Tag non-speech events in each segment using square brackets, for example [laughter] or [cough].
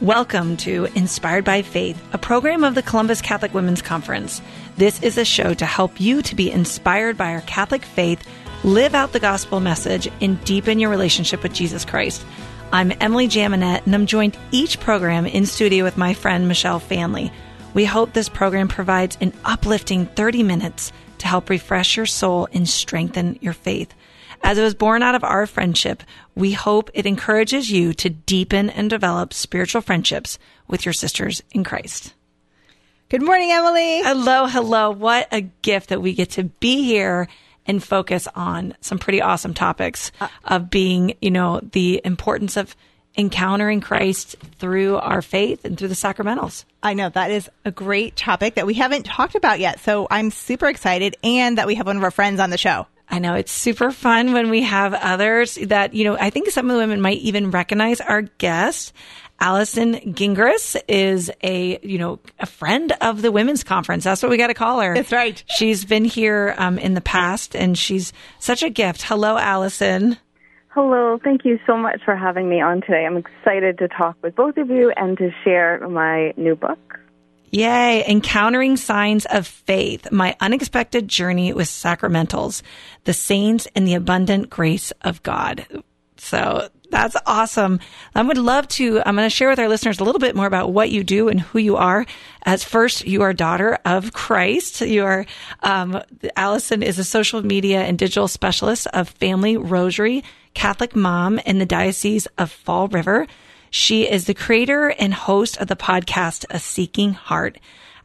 Welcome to Inspired by Faith, a program of the Columbus Catholic Women's Conference. This is a show to help you to be inspired by our Catholic faith, live out the gospel message, and deepen your relationship with Jesus Christ. I'm Emily Jaminet, and I'm joined each program in studio with my friend Michelle Faehnle. We hope this program provides an uplifting 30 minutes to help refresh your soul and strengthen your faith. As it was born out of our friendship, we hope it encourages you to deepen and develop spiritual friendships with your sisters in Christ. Good morning, Emily. Hello, hello. What a gift that we get to be here and focus on some pretty awesome topics uh, of being, you know, the importance of encountering Christ through our faith and through the sacramentals. I know that is a great topic that we haven't talked about yet. So I'm super excited and that we have one of our friends on the show. I know it's super fun when we have others that, you know, I think some of the women might even recognize our guest. Allison Gingras is a, you know, a friend of the women's conference. That's what we got to call her. That's right. She's been here um, in the past and she's such a gift. Hello, Allison. Hello. Thank you so much for having me on today. I'm excited to talk with both of you and to share my new book. Yay. Encountering Signs of Faith, my unexpected journey with sacramentals, the saints and the abundant grace of God. So that's awesome. I would love to, I'm going to share with our listeners a little bit more about what you do and who you are. As first, you are daughter of Christ. You are, um, Allison is a social media and digital specialist of Family Rosary, Catholic mom in the Diocese of Fall River. She is the creator and host of the podcast A Seeking Heart.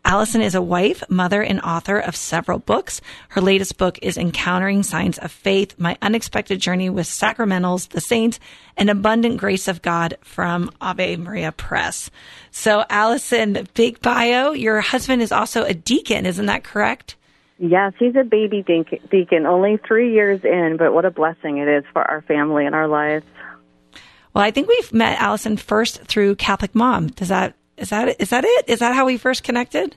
Allison is a wife, mother, and author of several books. Her latest book is Encountering Signs of Faith, My Unexpected Journey with Sacramentals, the Saints, and Abundant Grace of God from Ave Maria Press. So, Allison, big bio. Your husband is also a deacon, isn't that correct? Yes, he's a baby deacon, only three years in, but what a blessing it is for our family and our lives. Well, I think we've met Allison first through Catholic Mom. Does that is that is that it? Is that how we first connected?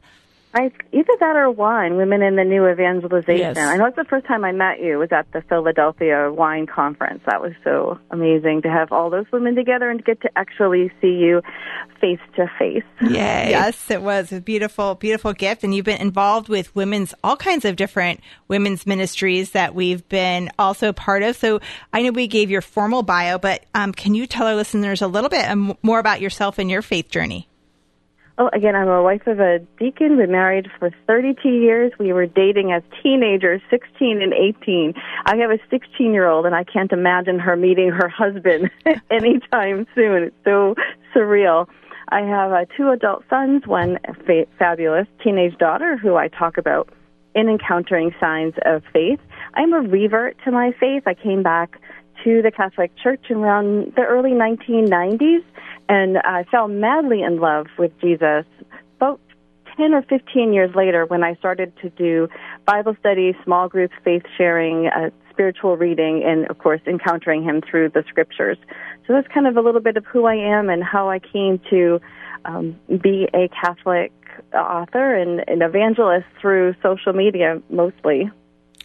I, either that or wine, Women in the New Evangelization. Yes. I know it's the first time I met you was at the Philadelphia Wine Conference. That was so amazing to have all those women together and to get to actually see you face to face. Yay. Yes, it was a beautiful, beautiful gift. And you've been involved with women's, all kinds of different women's ministries that we've been also part of. So I know we gave your formal bio, but um, can you tell our listeners a little bit um, more about yourself and your faith journey? Oh, again, I'm a wife of a deacon. Been married for 32 years. We were dating as teenagers, 16 and 18. I have a 16 year old, and I can't imagine her meeting her husband [laughs] anytime soon. It's so surreal. I have uh, two adult sons, one fa- fabulous teenage daughter who I talk about in encountering signs of faith. I'm a revert to my faith. I came back to the Catholic Church around the early 1990s and I fell madly in love with Jesus about 10 or 15 years later when I started to do Bible study, small groups, faith sharing, uh, spiritual reading, and of course, encountering Him through the scriptures. So that's kind of a little bit of who I am and how I came to um, be a Catholic author and an evangelist through social media mostly.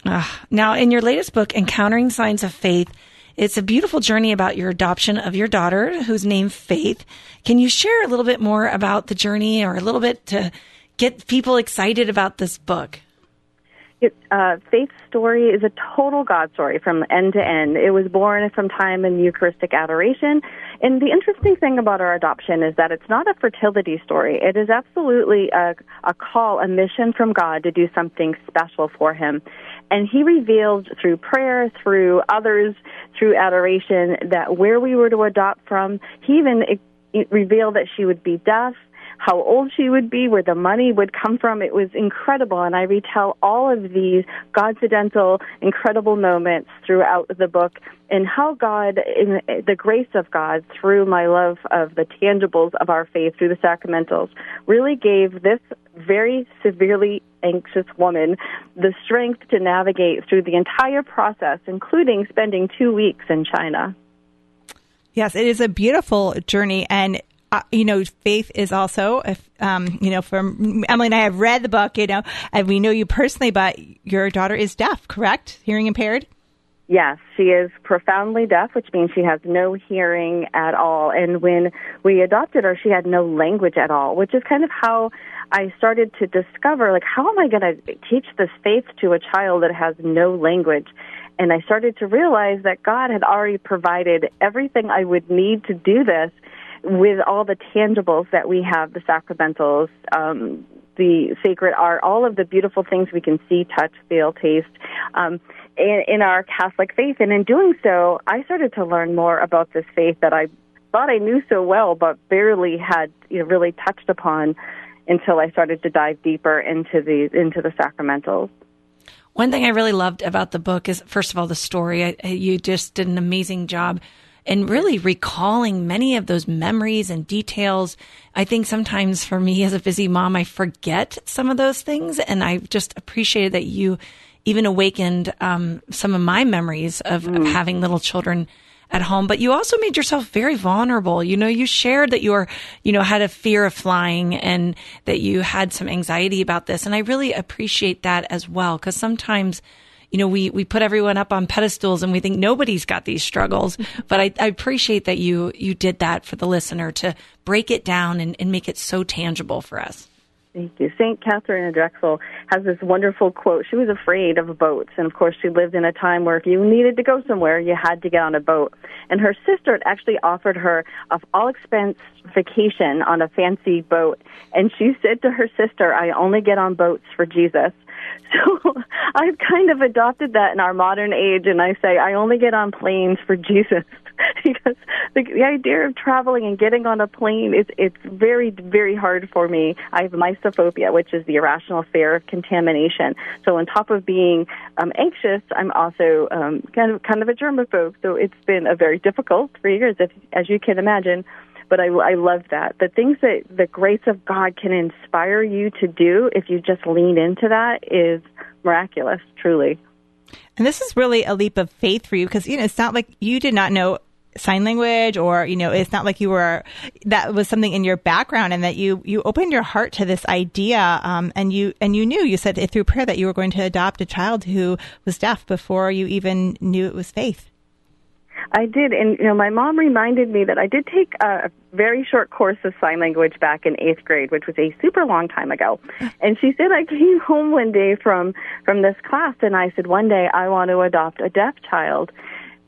Uh, now, in your latest book, Encountering Signs of Faith, it's a beautiful journey about your adoption of your daughter, who's named Faith. Can you share a little bit more about the journey or a little bit to get people excited about this book? It, uh, Faith's story is a total God story from end to end. It was born from time in Eucharistic adoration. And the interesting thing about our adoption is that it's not a fertility story. It is absolutely a, a call, a mission from God to do something special for Him. And He revealed through prayer, through others, through adoration, that where we were to adopt from, He even it, it revealed that she would be deaf, how old she would be, where the money would come from. It was incredible. And I retell all of these Godcidental, incredible moments throughout the book and how God, in eh, the grace of God, through my love of the tangibles of our faith, through the sacramentals, really gave this very severely anxious woman the strength to navigate through the entire process, including spending two weeks in China. Yes, it is a beautiful journey. And uh, you know, faith is also, if, um, you know, from Emily and I have read the book, you know, and we know you personally, but your daughter is deaf, correct? Hearing impaired? Yes, she is profoundly deaf, which means she has no hearing at all. And when we adopted her, she had no language at all, which is kind of how I started to discover, like, how am I going to teach this faith to a child that has no language? And I started to realize that God had already provided everything I would need to do this with all the tangibles that we have, the sacramentals, um, the sacred art, all of the beautiful things we can see, touch, feel, taste. Um, in, in our Catholic faith. And in doing so, I started to learn more about this faith that I thought I knew so well, but barely had you know, really touched upon until I started to dive deeper into the into the sacramentals. One thing I really loved about the book is, first of all, the story. I, you just did an amazing job in really recalling many of those memories and details. I think sometimes for me as a busy mom, I forget some of those things, and I just appreciated that you even awakened um, some of my memories of, mm. of, having little children at home. But you also made yourself very vulnerable. You know, you shared that you were, you know, had a fear of flying and that you had some anxiety about this. And I really appreciate that as well, because sometimes you know, we, we put everyone up on pedestals and we think nobody's got these struggles. [laughs] But I, I appreciate that you, you did that for the listener to break it down and, and make it so tangible for us. Thank you. St. Katharine of Drexel has this wonderful quote. She was afraid of boats. And of course, she lived in a time where if you needed to go somewhere, you had to get on a boat. And her sister had actually offered her a all expense vacation on a fancy boat. And she said to her sister, I only get on boats for Jesus. [laughs] So I've kind of adopted that in our modern age, and I say I only get on planes for Jesus [laughs] because the, the idea of traveling and getting on a plane is it's very very hard for me. I have mysophobia, which is the irrational fear of contamination. So on top of being um, anxious, I'm also um, kind of kind of a germaphobe. So it's been a very difficult three years, if, as you can imagine but I, I love that. The things that the grace of God can inspire you to do if you just lean into that is miraculous, truly. And this is really a leap of faith for you because you know it's not like you did not know sign language or you know it's not like you were that was something in your background and that you you opened your heart to this idea um, and you and you knew you said it through prayer that you were going to adopt a child who was deaf before you even knew it was faith I did, and you know, my mom reminded me that I did take a very short course of sign language back in eighth grade, which was a super long time ago. [laughs] And she said I came home one day from from this class, and I said one day I want to adopt a deaf child.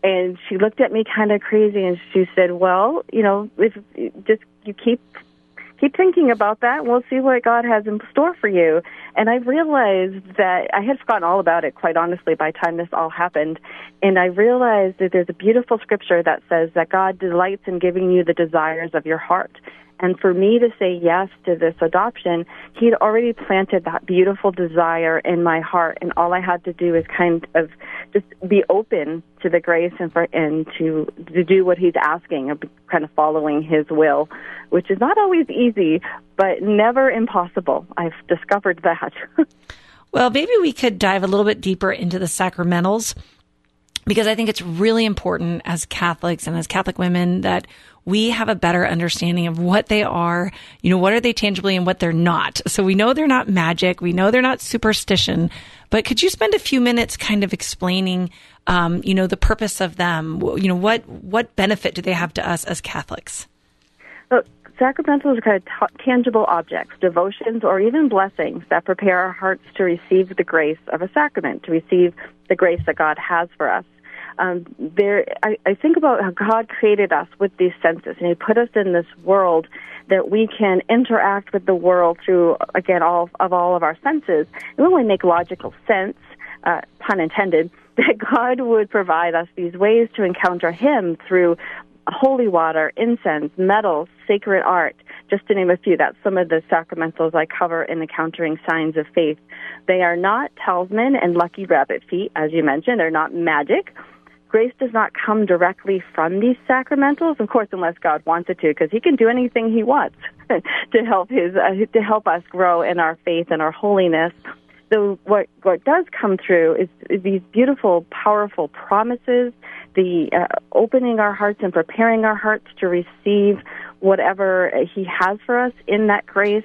And she looked at me kind of crazy, and she said, "Well, you know, if just you keep keep thinking about that. We'll see what God has in store for you. And I realized that I had forgotten all about it, quite honestly, by the time this all happened. And I realized that there's a beautiful scripture that says that God delights in giving you the desires of your heart. And for me to say yes to this adoption, he'd already planted that beautiful desire in my heart, and all I had to do is kind of just be open to the grace and for and to to do what he's asking, of kind of following his will, which is not always easy, but never impossible. I've discovered that. [laughs] well, maybe we could dive a little bit deeper into the sacramentals because I think it's really important as Catholics and as Catholic women that we have a better understanding of what they are, you know, what are they tangibly and what they're not. So we know they're not magic. We know they're not superstition, but could you spend a few minutes kind of explaining, um, you know, the purpose of them? You know, what, what benefit do they have to us as Catholics? Well, sacramentals are kind of t- tangible objects, devotions, or even blessings that prepare our hearts to receive the grace of a sacrament, to receive the grace that God has for us um, there, I, I think about how God created us with these senses, and He put us in this world that we can interact with the world through, again, all of all of our senses. It only make logical sense, uh, pun intended, [laughs] that God would provide us these ways to encounter Him through holy water, incense, medals, sacred art, just to name a few. That's some of the sacramentals I cover in Encountering Signs of Faith. They are not talisman and lucky rabbit feet, as you mentioned. They're not magic grace does not come directly from these sacramentals, of course, unless God wants it to, because He can do anything He wants [laughs] to help His uh, to help us grow in our faith and our holiness. So what what does come through is, is these beautiful, powerful promises, the uh, opening our hearts and preparing our hearts to receive whatever He has for us in that grace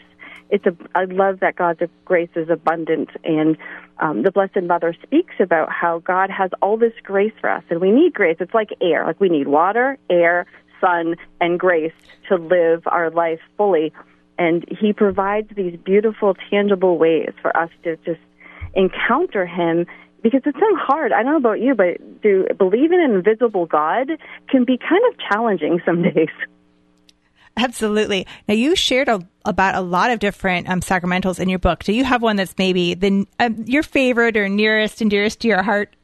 it's a. I love that God's grace is abundant, and um, the Blessed Mother speaks about how God has all this grace for us, and we need grace. It's like air. Like we need water, air, sun, and grace to live our life fully. And He provides these beautiful, tangible ways for us to just encounter Him because it's so hard. I don't know about you, but to believe in an invisible God can be kind of challenging some [laughs] days. Absolutely. Now, you shared a, about a lot of different um, sacramentals in your book. Do you have one that's maybe the um, your favorite or nearest and dearest to your heart?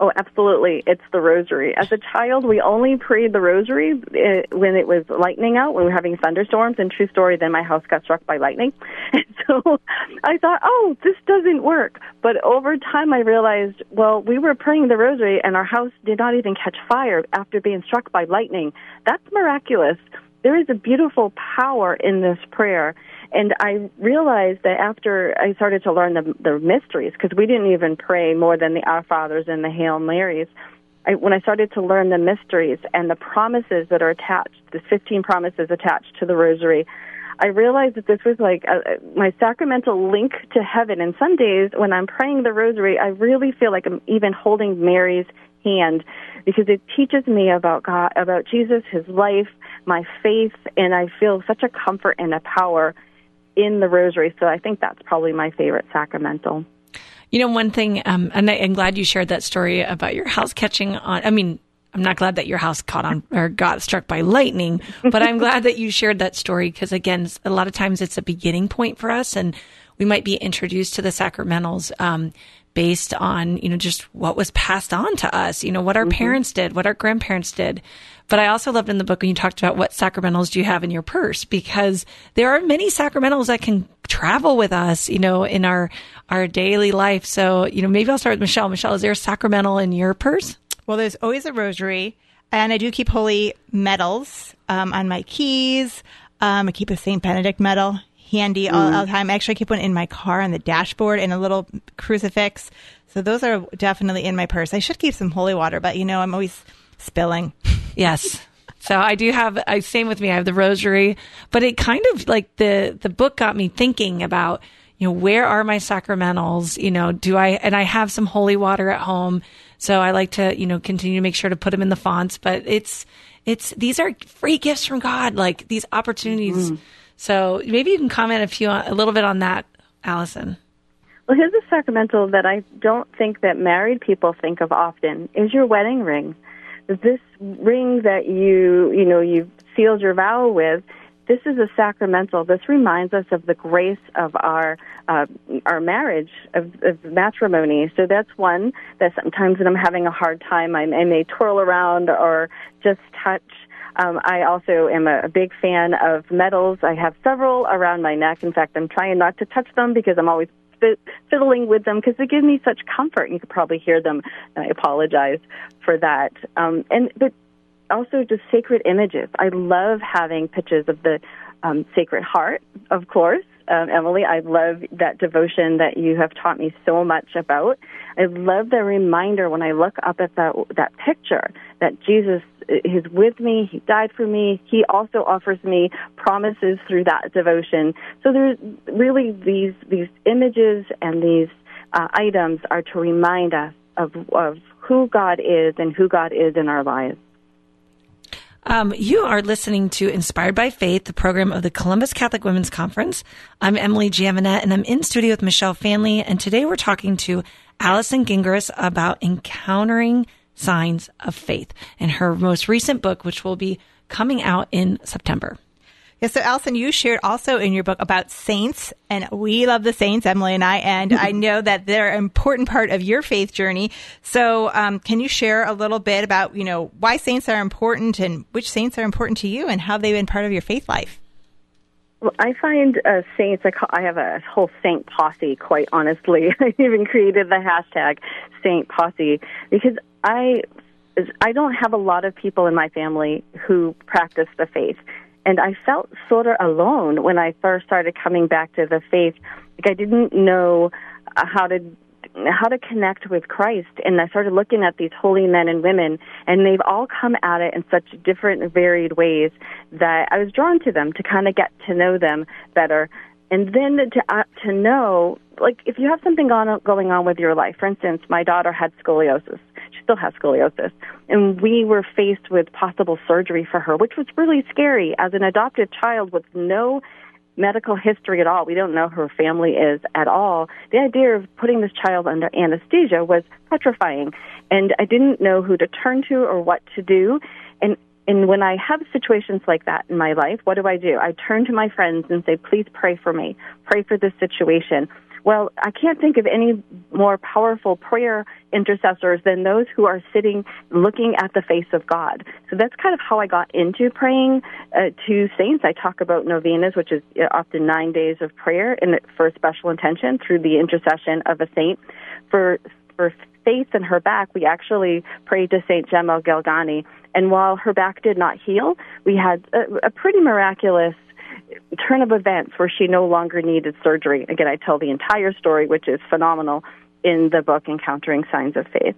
Oh, absolutely. It's the rosary. As a child, we only prayed the rosary eh, when it was lightning out, when we were having thunderstorms. And true story, then my house got struck by lightning. [laughs] And so [laughs] I thought, oh, this doesn't work. But over time, I realized, well, we were praying the rosary and our house did not even catch fire after being struck by lightning. That's miraculous. There is a beautiful power in this prayer. And I realized that after I started to learn the, the mysteries, because we didn't even pray more than the Our Fathers and the Hail Marys, I, when I started to learn the mysteries and the promises that are attached, the 15 promises attached to the Rosary, I realized that this was like a, my sacramental link to heaven. And some days when I'm praying the Rosary, I really feel like I'm even holding Mary's hand because it teaches me about God, about Jesus, His life, my faith, and I feel such a comfort and a power in the rosary. So I think that's probably my favorite sacramental. You know, one thing, um, and I, am glad you shared that story about your house catching on. I mean, I'm not glad that your house caught on or got struck by lightning, but I'm glad that you shared that story because, again, a lot of times it's a beginning point for us, and we might be introduced to the sacramentals um, based on you know just what was passed on to us you know what our mm-hmm. parents did what our grandparents did. But i also loved in the book when you talked about what sacramentals do you have in your purse because there are many sacramentals that can travel with us you know in our our daily life. So you know maybe i'll start with michelle. Michelle is there a sacramental in your purse? Well there's always a rosary and i do keep holy medals um, on my keys. Um, i keep a st benedict medal handy all, mm. all, the time. Actually, I keep one in my car on the dashboard and a little crucifix. So those are definitely in my purse. I should keep some holy water, but you know, I'm always spilling. [laughs] Yes. So I do have, I same with me. I have the rosary, but it kind of like the, the book got me thinking about, you know, where are my sacramentals? You know, do I, and I have some holy water at home. So I like to, you know, continue to make sure to put them in the fonts, but it's, it's, these are free gifts from God, like these opportunities. Mm-hmm so maybe you can comment a few a little bit on that, Allison. Well, here's a sacramental that I don't think that married people think of often is your wedding ring. This ring that you, you know, you sealed your vow with, this is a sacramental. This reminds us of the grace of our uh, our marriage, of, of matrimony. So that's one that sometimes when I'm having a hard time, I, I may twirl around or just touch um, I also am a, big fan of medals. I have several around my neck. In fact, I'm trying not to touch them because I'm always fiddling with them because they give me such comfort. You could probably hear them, and I apologize for that. Um, and but also just sacred images. I love having pictures of the um, Sacred Heart, of course. Um, Emily, I love that devotion that you have taught me so much about. I love the reminder when I look up at that that picture that Jesus is with me. He died for me. He also offers me promises through that devotion. So there's really these these images and these uh, items are to remind us of of who God is and who God is in our lives. Um, you are listening to Inspired by Faith, the program of the Columbus Catholic Women's Conference. I'm Emily Jaminet, and I'm in studio with Michelle Faehnle. And today we're talking to Allison Gingras about encountering signs of faith in her most recent book, which will be coming out in September. Yeah, so Allison, you shared also in your book about saints, and we love the saints, Emily and I, and I [laughs] know that they're an important part of your faith journey. So, um, can you share a little bit about, you know, why saints are important and which saints are important to you and how they've been part of your faith life? Well, I find uh, saints. I, call, I have a whole saint posse. Quite honestly, [laughs] I even created the hashtag Saint Posse because I I don't have a lot of people in my family who practice the faith. And I felt sort of alone when I first started coming back to the faith. Like I didn't know how to how to connect with Christ. And I started looking at these holy men and women, and they've all come at it in such different, varied ways that I was drawn to them to kind of get to know them better. and then to uh, to know, like, if you have something on, going on with your life. For instance, my daughter had scoliosis. She still has scoliosis, and we were faced with possible surgery for her, which was really scary as an adopted child with no medical history at all. We don't know who her family is at all. The idea of putting this child under anesthesia was petrifying, and I didn't know who to turn to or what to do. And and when I have situations like that in my life, what do I do? I turn to my friends and say, please pray for me. Pray for this situation. Well, I can't think of any more powerful prayer intercessors than those who are sitting looking at the face of God. So that's kind of how I got into praying uh, to saints. I talk about novenas, which is uh, often nine days of prayer and for special intention through the intercession of a saint. For for faith in her back, we actually prayed to Saint Gemma Galgani. And while her back did not heal, we had a, a pretty miraculous turn of events where she no longer needed surgery. Again, I tell the entire story, which is phenomenal in the book Encountering Signs of Faith.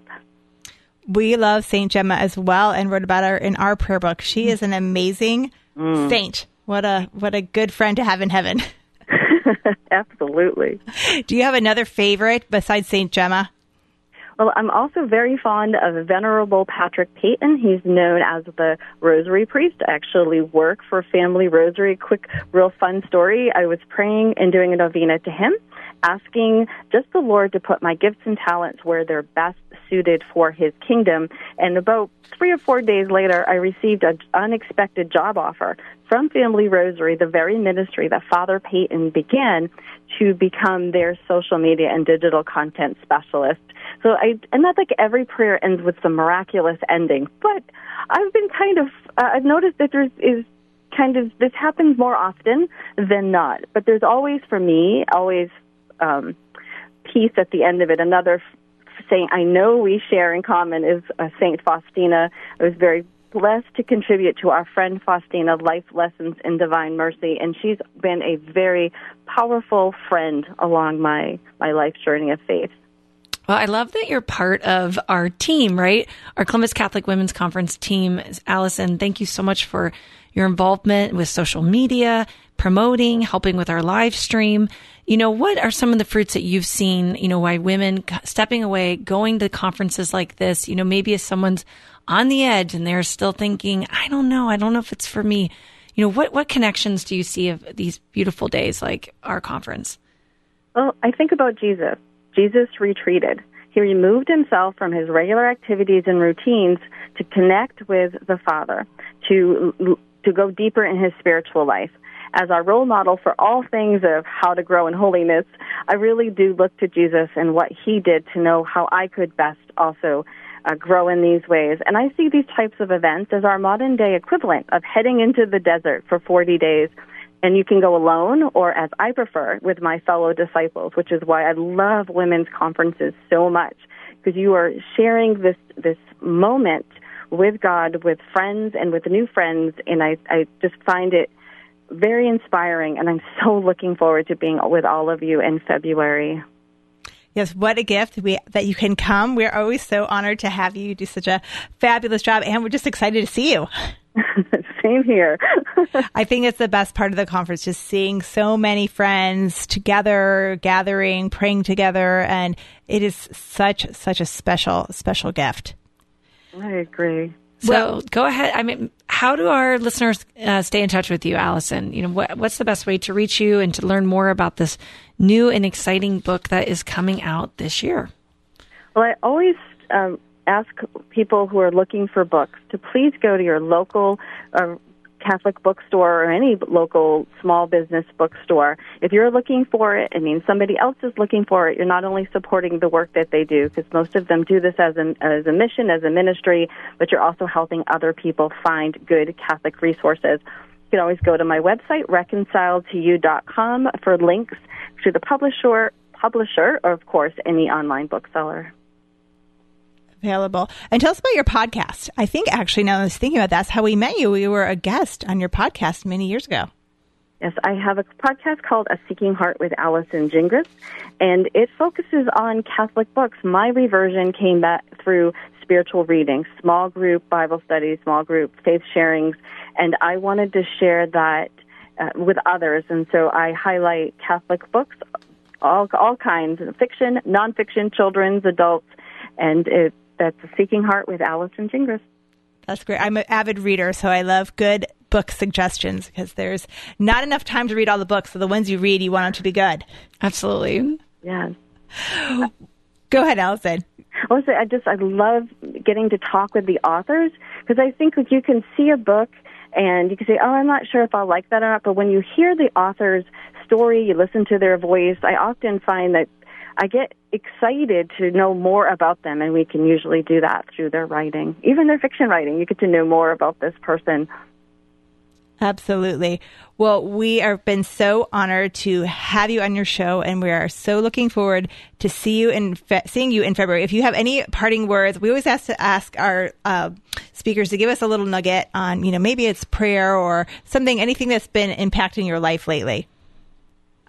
We love Saint Gemma as well and wrote about her in our prayer book. She is an amazing mm. saint. What a what a good friend to have in heaven. [laughs] Absolutely. [laughs] Do you have another favorite besides Saint Gemma? Well, I'm also very fond of Venerable Patrick Peyton. He's known as the Rosary Priest. I actually work for Family Rosary. Quick, real fun story. I was praying and doing a novena to him, asking just the Lord to put my gifts and talents where they're best suited for his kingdom. And about three or four days later, I received an unexpected job offer from Family Rosary, the very ministry that Father Peyton began to become their social media and digital content specialist. So I, and not like every prayer ends with some miraculous ending, but I've been kind of, uh, I've noticed that there's is kind of this happens more often than not. But there's always for me always um, peace at the end of it. Another saint I know we share in common is uh, Saint Faustina. I was very blessed to contribute to our friend Faustina Life Lessons in Divine Mercy, and she's been a very powerful friend along my my life journey of faith. Well, I love that you're part of our team, right? Our Columbus Catholic Women's Conference team. Allison, thank you so much for your involvement with social media, promoting, helping with our live stream. You know, what are some of the fruits that you've seen, you know, why women stepping away, going to conferences like this, you know, maybe if someone's on the edge and they're still thinking, I don't know, I don't know if it's for me. You know, what, what connections do you see of these beautiful days like our conference? Well, I think about Jesus. Jesus retreated. He removed himself from his regular activities and routines to connect with the Father, to to go deeper in his spiritual life. As our role model for all things of how to grow in holiness, I really do look to Jesus and what he did to know how I could best also uh, grow in these ways. And I see these types of events as our modern day equivalent of heading into the desert for 40 days and you can go alone or as I prefer with my fellow disciples, which is why I love women's conferences so much because you are sharing this this moment with God, with friends and with new friends and I I just find it very inspiring and I'm so looking forward to being with all of you in February. Yes, what a gift we, that you can come. We're always so honored to have you. You do such a fabulous job, and we're just excited to see you. [laughs] Same here. [laughs] I think it's the best part of the conference, just seeing so many friends together, gathering, praying together, and it is such such a special special gift. I agree. So well, go ahead. I mean, how do our listeners uh, stay in touch with you, Allison? You know, what, what's the best way to reach you and to learn more about this new and exciting book that is coming out this year? Well, I always um, ask people who are looking for books to please go to your local uh, Catholic bookstore or any local small business bookstore. If you're looking for it, I mean, somebody else is looking for it, you're not only supporting the work that they do, because most of them do this as a, as a mission, as a ministry, but you're also helping other people find good Catholic resources. You can always go to my website, reconciledtoyou.com, for links to the publisher, publisher, or of course, any online bookseller available. And tell us about your podcast. I think actually, now I was thinking about that's how we met you. We were a guest on your podcast many years ago. Yes, I have a podcast called A Seeking Heart with Allison Gingras, and it focuses on Catholic books. My reversion came back through spiritual reading, small group Bible studies, small group faith sharings, and I wanted to share that uh, with others. And so I highlight Catholic books, all all kinds, fiction, nonfiction, children's, adults, and it, that's a Seeking Heart with Allison Gingras. That's great. I'm an avid reader, so I love good book suggestions because there's not enough time to read all the books. So the ones you read, you want them to be good. Absolutely. Yes. [gasps] Go ahead, Allison. Also, I just I love getting to talk with the authors because I think like you can see a book and you can say, "Oh, I'm not sure if I'll like that or not." But when you hear the author's story, you listen to their voice. I often find that I get excited to know more about them, and we can usually do that through their writing, even their fiction writing. You get to know more about this person. Absolutely. Well, we have been so honored to have you on your show, and we are so looking forward to see you in fe- seeing you in February. If you have any parting words, we always ask to ask our uh, speakers to give us a little nugget on, you know, maybe it's prayer or something, anything that's been impacting your life lately.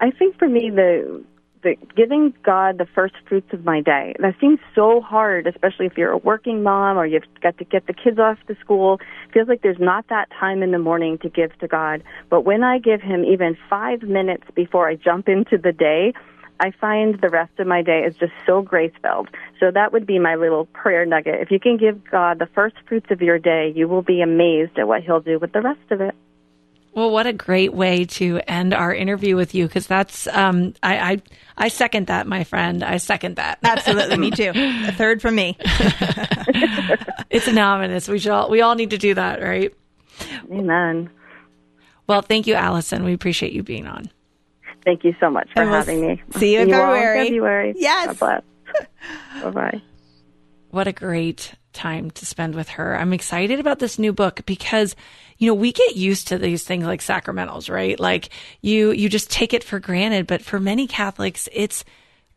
I think for me, the the giving God the first fruits of my day. That seems so hard, especially if you're a working mom or you've got to get the kids off to school. It feels like there's not that time in the morning to give to God. But when I give Him even five minutes before I jump into the day, I find the rest of my day is just so grace filled. So that would be my little prayer nugget. If you can give God the first fruits of your day, you will be amazed at what He'll do with the rest of it. Well, what a great way to end our interview with you because that's um, I, I I second that, my friend. I second that. [laughs] Absolutely, me too. A third from me. [laughs] it's anonymous. We should all, we all need to do that, right? Amen. Well, thank you, Allison. We appreciate you being on. Thank you so much for we'll having me. See you in February. In February. Yes. Bye bye. What a great time to spend with her. I'm excited about this new book because you know, we get used to these things like sacramentals, right? Like you, you just take it for granted. But for many Catholics, it's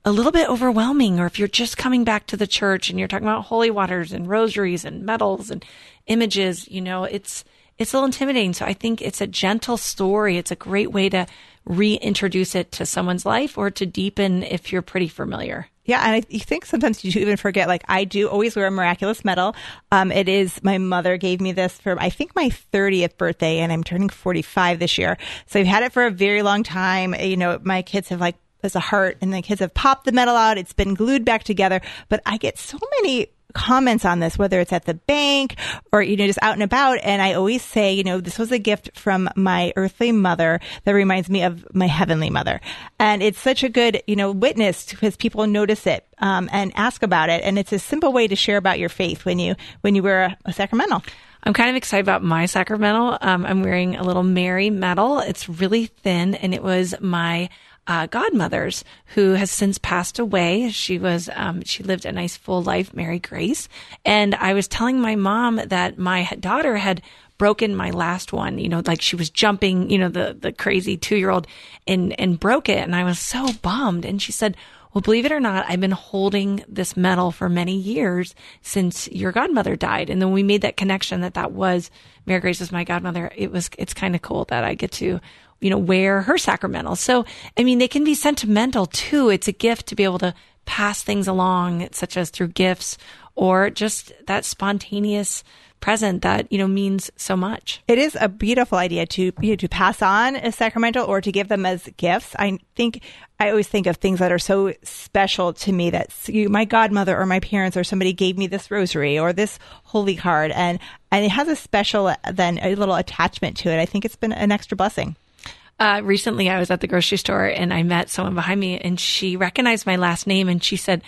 a little bit overwhelming. Or if you're just coming back to the church and you're talking about holy waters and rosaries and medals and images, you know, it's, it's a little intimidating. So I think it's a gentle story. It's a great way to reintroduce it to someone's life or to deepen if you're pretty familiar. Yeah, and I think sometimes you do even forget. Like I do always wear a miraculous medal. Um, it is my mother gave me this for I think my thirtieth birthday, and I'm turning forty five this year. So I've had it for a very long time. You know, my kids have like as a heart, and the kids have popped the medal out. It's been glued back together, but I get so many comments on this, whether it's at the bank or, you know, just out and about. And I always say, you know, this was a gift from my earthly mother that reminds me of my heavenly mother. And it's such a good, you know, witness because people notice it um, and ask about it. And it's a simple way to share about your faith when you, when you wear a, a sacramental. I'm kind of excited about my sacramental. Um, I'm wearing a little Mary medal. It's really thin and it was my uh, godmothers who has since passed away. She was, um, she lived a nice full life, Mary Grace. And I was telling my mom that my daughter had broken my last one, you know, like she was jumping, you know, the, the crazy two year old and, and broke it. And I was so bummed. And she said, well, believe it or not, I've been holding this medal for many years since your godmother died. And then we made that connection that that was Mary Grace was my godmother. It was, it's kind of cool that I get to you know, wear her sacramental. So, I mean, they can be sentimental too. It's a gift to be able to pass things along, such as through gifts or just that spontaneous present that you know means so much. It is a beautiful idea to you know, to pass on a sacramental or to give them as gifts. I think I always think of things that are so special to me that you, my godmother or my parents or somebody gave me this rosary or this holy card, and and it has a special uh, then a little attachment to it. I think it's been an extra blessing. Uh, recently, I was at the grocery store and I met someone behind me, and she recognized my last name and she said,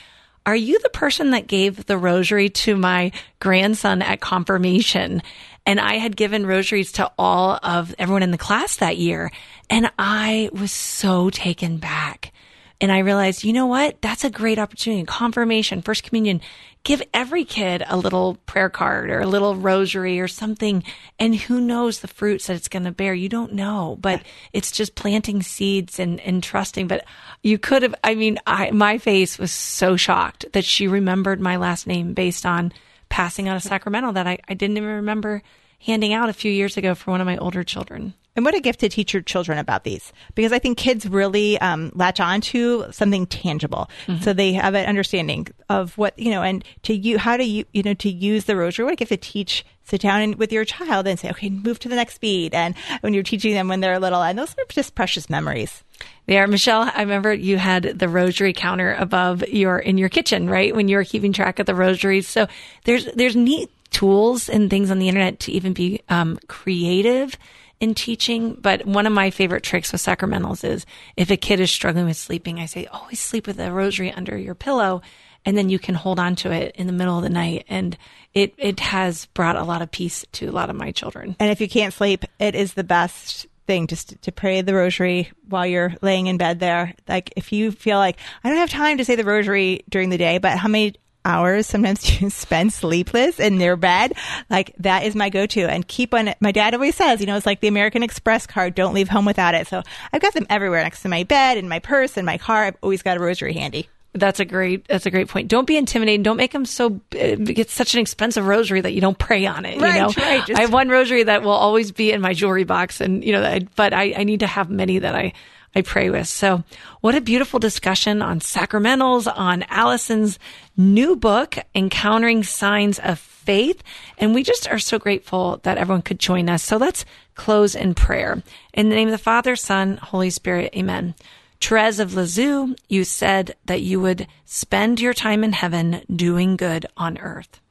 Are you the person that gave the rosary to my grandson at confirmation? And I had given rosaries to all of everyone in the class that year. And I was so taken back. And I realized, you know what? That's a great opportunity. Confirmation, First Communion. Give every kid a little prayer card or a little rosary or something. And who knows the fruits that it's going to bear? You don't know, but it's just planting seeds and, and trusting. But you could have, I mean, I, my face was so shocked that she remembered my last name based on passing out a sacramental that I, I didn't even remember handing out a few years ago for one of my older children. And what a gift to teach your children about these, because I think kids really um, latch on to something tangible, mm-hmm. so they have an understanding of what you know, and to you how to you you know to use the rosary. What a gift to teach sit down and with your child and say, okay, move to the next beat. And when you're teaching them when they're little, and those are just precious memories. They are. Michelle, I remember you had the rosary counter above your, in your kitchen, right? When you were keeping track of the rosaries. So there's, there's neat tools and things on the internet to even be um, creative in teaching. But one of my favorite tricks with sacramentals is if a kid is struggling with sleeping, I say, always sleep with a rosary under your pillow. And then you can hold on to it in the middle of the night. And it, it has brought a lot of peace to a lot of my children. And if you can't sleep, it is the best thing just to pray the rosary while you're laying in bed there. Like if you feel like I don't have time to say the rosary during the day, but how many hours. Sometimes [laughs] you spend sleepless in their bed. Like that is my go-to. And keep on it my dad always says you know it's like the american express card. Don't leave home without it. So i've got them everywhere next to my bed in my purse in my car. I've always got a rosary handy that's a great. That's a great point. Don't be intimidated. Don't make them so. Uh, it's such an expensive rosary that you don't pray on it. Right, you know? [laughs] right. Just, I have one rosary that will always be in my jewelry box, and you know, but I, I need to have many that I I pray with. So what a beautiful discussion on sacramentals, on Allison's new book, Encountering Signs of Faith. And we just are so grateful that everyone could join us. So let's close in prayer. In the name of the Father, Son, Holy Spirit, amen. Therese of Lisieux, you said that you would spend your time in heaven doing good on earth.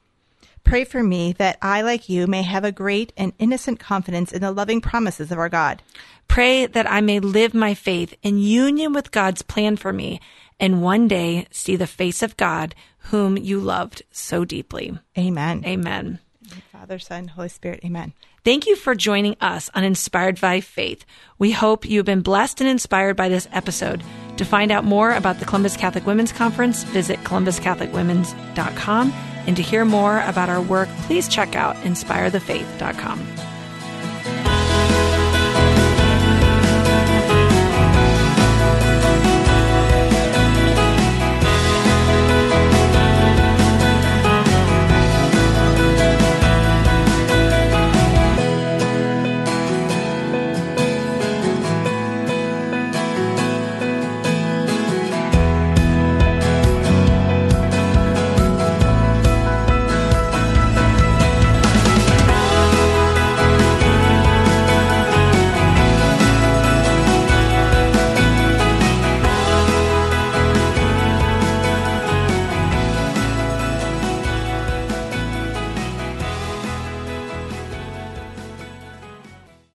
Pray for me that I, like you, may have a great and innocent confidence in the loving promises of our God. Pray that I may live my faith in union with God's plan for me and one day see the face of God whom you loved so deeply. Amen. Amen. Father, Son, Holy Spirit. Amen. Thank you for joining us on Inspired by Faith. We hope you've been blessed and inspired by this episode. To find out more about the Columbus Catholic Women's Conference, visit columbuscatholicwomen's.com. And to hear more about our work, please check out inspirethefaith.com.